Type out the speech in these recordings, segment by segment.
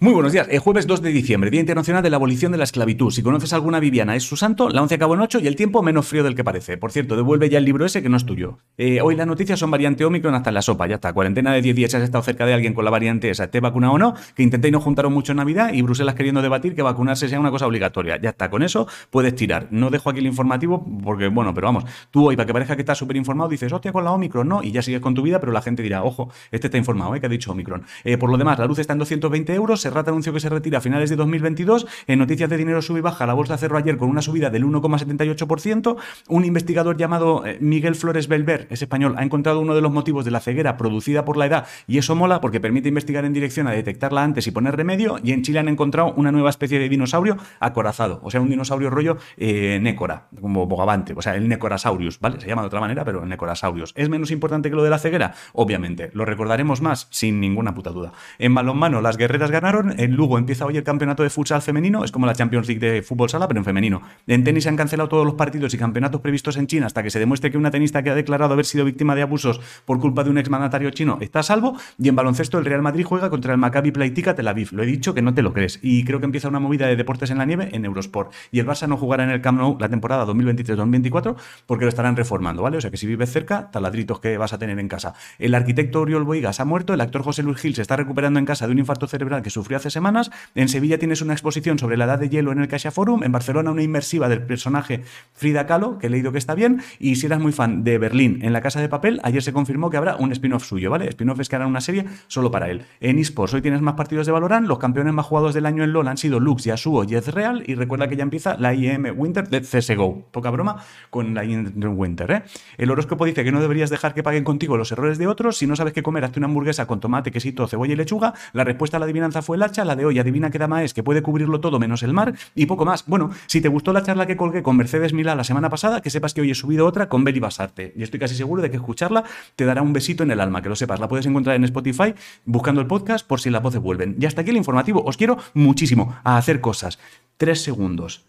Muy buenos días. El jueves 2 de diciembre, Día Internacional de la Abolición de la Esclavitud. Si conoces alguna Viviana, es su santo, la 11 acabó en 8 y el tiempo menos frío del que parece. Por cierto, devuelve ya el libro ese que no es tuyo. Eh, hoy las noticias son variante Omicron hasta en la sopa, ya está. Cuarentena de 10 días, has estado cerca de alguien con la variante esa, ¿te vacunado o no? Que intentéis no juntaron mucho en Navidad y Bruselas queriendo debatir que vacunarse sea una cosa obligatoria. Ya está, con eso puedes tirar. No dejo aquí el informativo porque, bueno, pero vamos, tú hoy para que parezca que estás súper informado dices, hostia, con la Omicron, no, y ya sigues con tu vida, pero la gente dirá, ojo, este está informado, ¿eh? que ha dicho Omicron. Eh, por lo demás, la luz está en 220 euros, Serrata anunció que se retira a finales de 2022. En noticias de dinero sube y baja, la bolsa cerró ayer con una subida del 1,78%. Un investigador llamado eh, Miguel Flores Belver, es español, ha encontrado uno de los motivos de la ceguera producida por la edad y eso mola porque permite investigar en dirección a detectarla antes y poner remedio. Y en Chile han encontrado una nueva especie de dinosaurio acorazado, o sea, un dinosaurio rollo eh, nécora, como bogavante, o sea, el Necorasaurus, ¿vale? Se llama de otra manera, pero el Necorasaurus. ¿Es menos importante que lo de la ceguera? Obviamente, lo recordaremos más, sin ninguna puta duda. En balonmano, las guerreras ganaron, en Lugo empieza hoy el campeonato de futsal femenino, es como la Champions League de fútbol sala, pero en femenino. En tenis se han cancelado todos los partidos y campeonatos previstos en China hasta que se demuestre que una tenista que ha declarado haber sido víctima de abusos por culpa de un exmandatario chino está a salvo. Y en baloncesto el Real Madrid juega contra el Maccabi Plaitica Tel Aviv. Lo he dicho que no te lo crees. Y creo que empieza una movida de deportes en la nieve en Eurosport. Y el Barça no jugará en el Camp Nou la temporada 2023-2024 porque lo estarán reformando, ¿vale? O sea que si vives cerca, taladritos que vas a tener en casa. El arquitecto Oriol Boigas ha muerto, el actor José Luis Gil se está recuperando en casa de un infarto cerebral que sufrió hace semanas. En Sevilla tienes una exposición sobre la edad de hielo en el Caixa Forum, en Barcelona una inmersiva del personaje Frida Kahlo, que he leído que está bien, y si eras muy fan de Berlín en la Casa de Papel, ayer se confirmó que habrá un spin-off suyo, ¿vale? Spin-off es que harán una serie solo para él. En eSports hoy tienes más partidos de Valorant, los campeones más jugados del año en LoL han sido Lux, Yasuo y Ezreal, y recuerda que ya empieza la IM Winter de CSGO. Poca broma con la IM Winter, ¿eh? El horóscopo dice que no deberías dejar que paguen contigo los errores de otros, si no sabes qué comer, hazte una hamburguesa con tomate, quesito, cebolla y lechuga, la respuesta a la adivinanza fue la de hoy adivina qué dama es, que puede cubrirlo todo menos el mar y poco más. Bueno, si te gustó la charla que colgué con Mercedes Milá la semana pasada, que sepas que hoy he subido otra con Beli Basarte. Y estoy casi seguro de que escucharla te dará un besito en el alma, que lo sepas. La puedes encontrar en Spotify buscando el podcast por si las voces vuelven. Y hasta aquí el informativo. Os quiero muchísimo a hacer cosas. Tres segundos.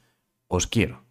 Os quiero.